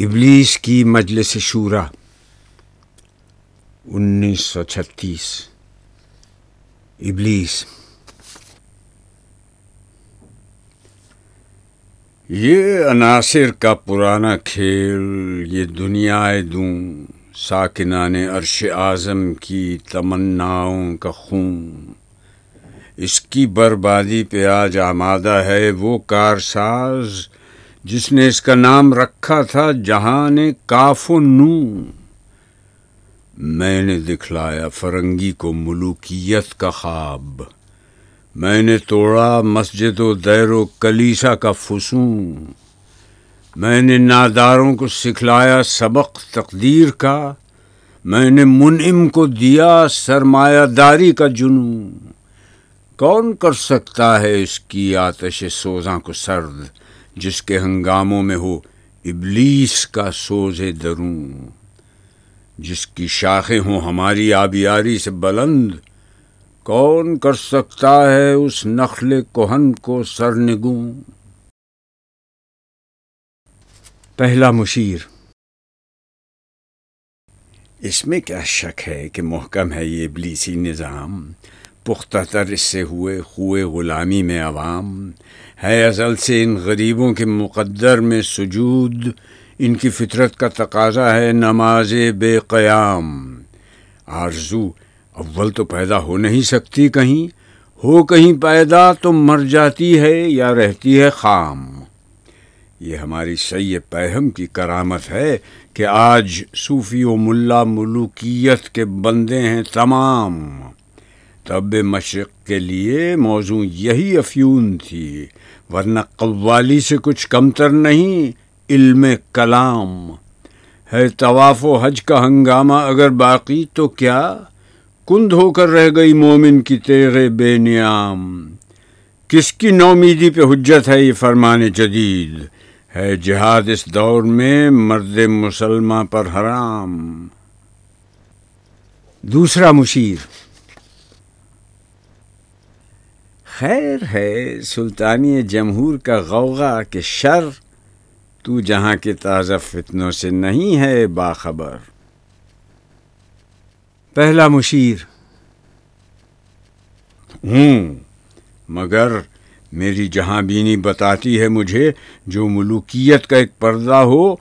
ابلیس کی مجلس شورا، انیس سو چھتیس۔ ابلیس۔ یہ عناصر کا پرانا کھیل، یہ دنیا دوں، ساکنان عرش اعظم کی تمناؤں کا خون۔ اس کی بربادی پہ آج آمادہ ہے وہ کارساز جس نے اس کا نام رکھا تھا جہان کاف و نون۔ میں نے دکھلایا فرنگی کو ملوکیت کا خواب۔ میں نے توڑا مسجد و دیر و کلیسا کا فسون۔ میں نے ناداروں کو سکھلایا سبق تقدیر کا۔ میں نے منعم کو دیا سرمایہ داری کا جنون۔ کون کر سکتا ہے اس کی آتش سوزاں کو سرد؟ جس کے ہنگاموں میں ہو ابلیس کا سوز دروں۔ جس کی شاخیں ہوں ہماری آبیاری سے بلند کون کر سکتا ہے اس نخل کوہن کو سرنگوں؟ پہلا مشیر۔ اس میں کیا شک ہے کہ محکم ہے یہ ابلیسی نظام؟ پختہ تر اس سے ہوئے خوئے غلامی میں عوام ہے ازل سے ان غریبوں کے مقدر میں سجود، ان کی فطرت کا تقاضا ہے نماز بے قیام۔ آرزو، اول تو پیدا ہو نہیں سکتی کہیں، ہو کہیں پیدا تو مر جاتی ہے یا رہتی ہے خام۔ یہ ہماری سی پہم کی کرامت ہے کہ آج صوفی و ملا ملوکیت کے بندے ہیں تمام۔ طب مشرق کے لیے موضوع یہی افیون تھی، ورنہ قوالی سے کچھ کمتر نہیں، علم کلام۔ ہے طواف و حج کا ہنگامہ اگر باقی تو کیا؟ کند ہو کر رہ گئی مومن کی تیغ بے نیام۔ کس کی نومیدی پہ حجت ہے یہ فرمان جدید؟ ہے جہاد اس دور میں مرد مسلمہ پر حرام۔ دوسرا مشیر۔ خیر ہے سلطانی جمہور کا غوغا کہ شر تو جہاں کے تازہ فتنوں سے نہیں ہے باخبر۔ پہلا مشیر۔ ہوں، مگر میری جہاں بینی بتاتی ہے مجھے جو ملوکیت کا ایک پردہ ہو،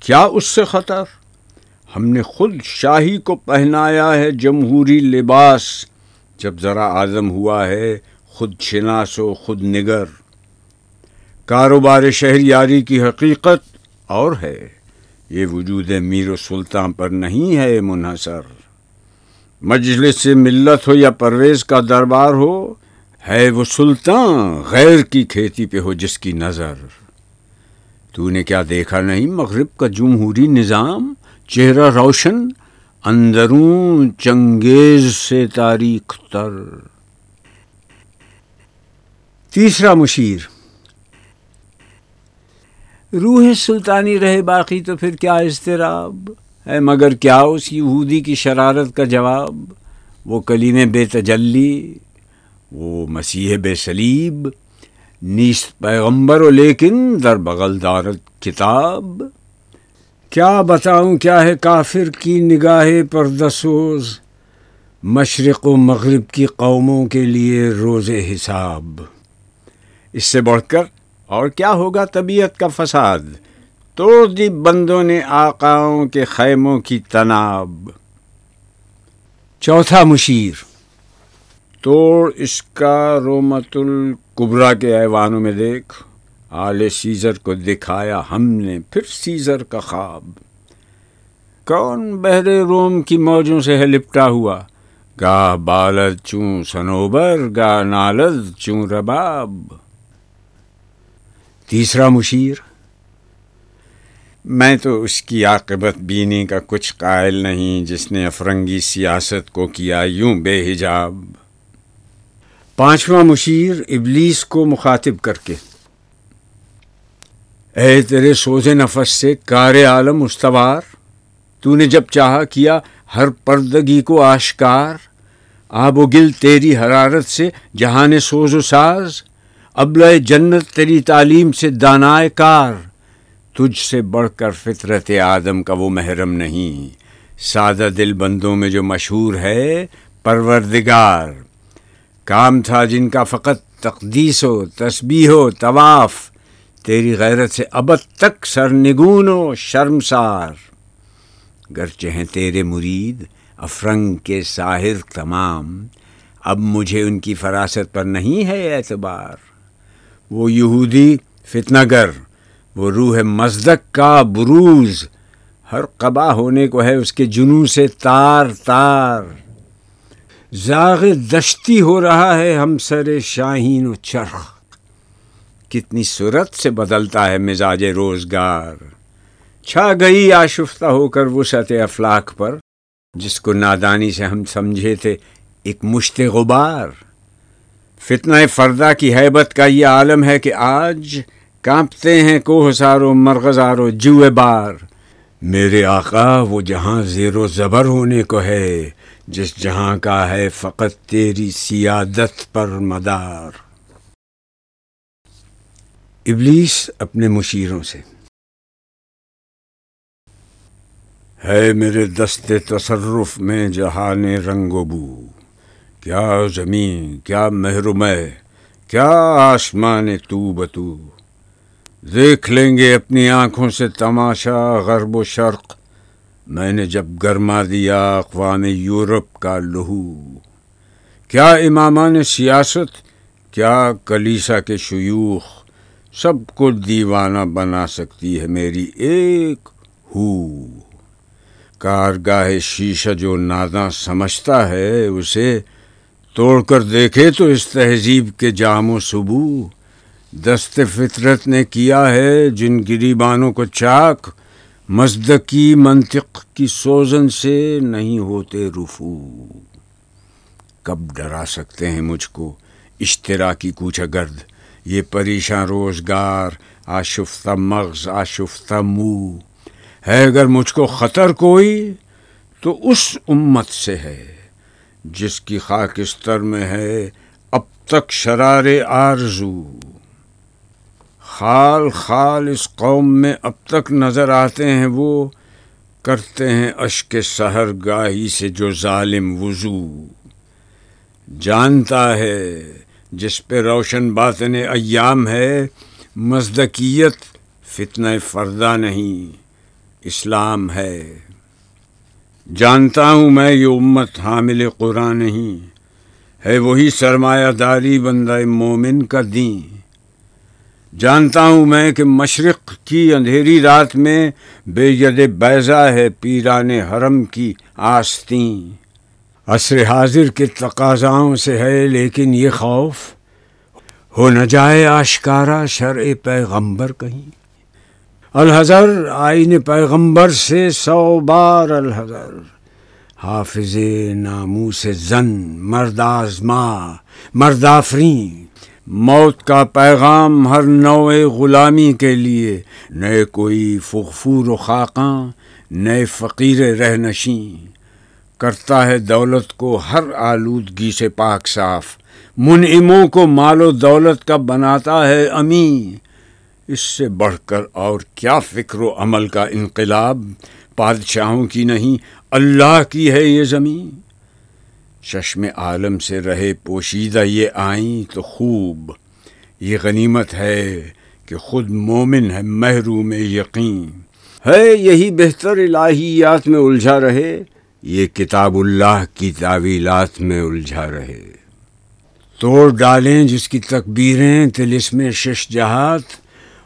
کیا اس سے خطر؟ ہم نے خود شاہی کو پہنایا ہے جمہوری لباس، جب ذرا آزم ہوا ہے خود شناس و خود نگر۔ کاروبار شہر یاری کی حقیقت اور ہے۔ یہ وجود میر و سلطان پر نہیں ہے منحصر۔ مجلس سے ملت ہو یا پرویز کا دربار ہو، ہے وہ سلطان غیر کی کھیتی پہ ہو جس کی نظر۔ تو نے کیا دیکھا نہیں مغرب کا جمہوری نظام؟ چہرہ روشن اندروں چنگیز سے تاریخ تر۔ تیسرا مشیر۔ روح سلطانی رہے باقی تو پھر کیا اضطراب؟ ہے مگر کیا اس یہودی کی شرارت کا جواب؟ وہ کلیم بے تجلی، وہ مسیح بے سلیب نیست پیغمبر و لیکن در بغل دارت کتاب۔ کیا بتاؤں، کیا ہے کافر کی نگاہ پردسوز؟ مشرق و مغرب کی قوموں کے لیے روز حساب۔ اس سے بڑھ کر اور کیا ہوگا طبیعت کا فساد؟ توڑ دی بندوں نے آقاؤں کے خیموں کی تناب۔ چوتھا مشیر۔ توڑ اس کا رومت القبرا کے ایوانوں میں دیکھ۔ آل سیزر کو دکھایا ہم نے پھر سیزر کا خواب۔ کون بہرے روم کی موجوں سے ہے لپٹا ہوا؟ گاہ بالد چوں سنوبر گاہ نالد چوں رباب۔ تیسرا مشیر؟ میں تو اس کی عاقبت بینی کا کچھ قائل نہیں جس نے افرنگی سیاست کو کیا یوں بے حجاب۔ پانچواں مشیر ابلیس کو مخاطب کر کے۔ اے تیرے سوز نفس سے کار عالم استوار تو نے جب چاہا کیا ہر پردگی کو آشکار۔ آب و گل تیری حرارت سے جہان سوز و ساز۔ ابل جنت تیری تعلیم سے دانائے کار، تجھ سے بڑھ کر فطرت آدم کا وہ محرم نہیں۔ سادہ دل بندوں میں جو مشہور ہے، پروردگار۔ کام تھا جن کا فقط تقدیس و تسبیح و طواف۔ تیری غیرت سے ابد تک سرنگون و شرمسار۔ گرچہ ہیں تیرے مرید، افرنگ کے ساحر تمام۔ اب مجھے ان کی فراست پر نہیں ہے اعتبار۔ وہ یہودی فتنہ گر، وہ روح مزدک کا بروز، ہر قبا ہونے کو ہے اس کے جنوں سے تار تار۔ زاغ دشتی ہو رہا ہے ہم سر شاہین و چرخ۔ کتنی صورت سے بدلتا ہے مزاج روزگار۔ چھا گئی آشفتہ ہو کر وسعت افلاق پر، جس کو نادانی سے ہم سمجھے تھے ایک مشت غبار۔ فتنہ فردہ کی حیبت کا یہ عالم ہے کہ آج کانپتے ہیں کوہ سارو مرغزارو جو بار۔ میرے آقا، وہ جہاں زیر و زبر ہونے کو ہے، جس جہاں کا ہے فقط تیری سیادت پر مدار۔ ابلیس اپنے مشیروں سے، ہے میرے دست تصرف میں جہان رنگ و بو۔ کیا زمین، کیا محروم کیا آسمان تو بتو۔ دیکھ لیں گے اپنی آنکھوں سے تماشا، غرب و شرق۔ میں نے جب گرما دیا اقوام یورپ کا لہو۔ کیا امامان سیاست، کیا کلیسا کے شیوخ۔ سب کو دیوانہ بنا سکتی ہے میری ایک ہو۔ کارگاہ شیشہ جو ناداں سمجھتا ہے، اسے توڑ کر دیکھے تو اس تہذیب کے جام و صبو دست فطرت نے کیا ہے جن گریبانوں کو چاک مزدقی منطق کی سوزن سے نہیں ہوتے رفو۔ کب ڈرا سکتے ہیں مجھ کو اشتراکی کوچہ گرد؟ یہ پریشاں روزگار، آشفتہ مغز، آشفتہ منہ۔ ہے اگر مجھ کو خطر کوئی تو اس امت سے ہے۔ جس کی خاک استر میں ہے اب تک شرار آرزو۔ خال خال اس قوم میں اب تک نظر آتے ہیں وہ، کرتے ہیں اشک سہر گاہی سے جو ظالم وضو۔ جانتا ہے جس پہ روشن باطن ایام ہے مزدکیت فتنہ فردہ نہیں، اسلام ہے۔ جانتا ہوں میں یہ امت حامل قرآن نہیں ہے۔ وہی سرمایہ داری بندہ مومن کا دین۔ جانتا ہوں میں کہ مشرق کی اندھیری رات میں بے ید بیضا ہے پیران حرم کی آستین۔ عصر حاضر کے تقاضاؤں سے ہے لیکن یہ خوف۔ ہو نہ جائے آشکارا شرع پیغمبر کہیں۔ الحضر آئین پیغمبر سے سو بار الحضر حافظ نامو سے زن مرداز ماں مردافری موت کا پیغام ہر نوع غلامی کے لیے۔ نئے کوئی فغفور و خاقاں نئے فقیر رہ نشیں کرتا ہے دولت کو ہر آلودگی سے پاک صاف۔ منعموں کو مال و دولت کا بناتا ہے امین۔ اس سے بڑھ کر اور کیا فکر و عمل کا انقلاب بادشاہوں کی نہیں، اللہ کی ہے یہ زمین۔ چشم عالم سے رہے پوشیدہ یہ آئیں تو خوب۔ یہ غنیمت ہے کہ خود مومن ہے محروم یقین۔ ہے یہی بہتر الہیات میں الجھا رہے، یہ کتاب اللہ کی تعویلات میں الجھا رہے۔ توڑ ڈالیں جس کی تکبیریں، تلسم شش جہات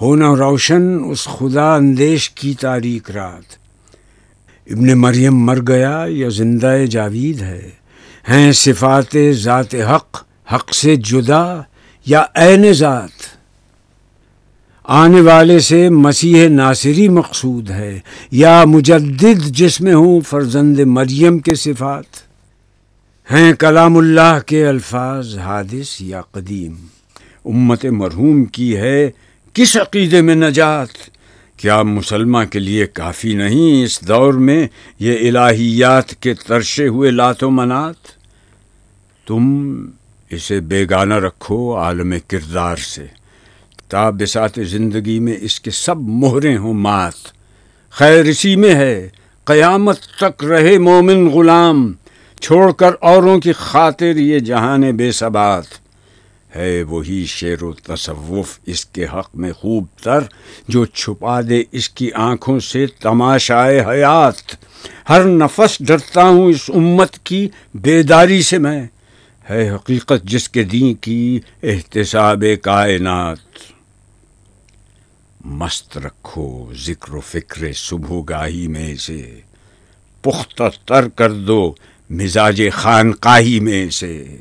ہونا روشن اس خدا اندیش کی تاریخ رات۔ ابن مریم مر گیا یا زندہ جاوید ہے؟ ہیں صفات ذات حق حق سے جدا یا عین ذات؟ آنے والے سے مسیح ناصری مقصود ہے یا مجدد جس میں ہوں فرزند مریم کے صفات؟ ہیں کلام اللہ کے الفاظ حادث یا قدیم؟ امت مرحوم کی ہے کس عقیدے میں نجات؟ کیا مسلمہ کے لیے کافی نہیں اس دور میں یہ الہیات کے ترشے ہوئے لات و منات؟ تم اسے بیگانہ رکھو عالم کردار سے، تا بسات زندگی میں اس کے سب مہریں ہوں مات۔ خیر اسی میں ہے، قیامت تک رہے مومن غلام، چھوڑ کر اوروں کی خاطر یہ جہان بے ثبات۔ ہے وہی شعر و تصوف اس کے حق میں خوب تر، جو چھپا دے اس کی آنکھوں سے تماشائے حیات۔ ہر نفس ڈرتا ہوں اس امت کی بیداری سے میں۔ ہے حقیقت جس کے دین کی احتساب کائنات۔ مست رکھو ذکر و فکر صبح گاہی میں سے۔ پختہ تر کر دو مزاج خانقاہی میں سے۔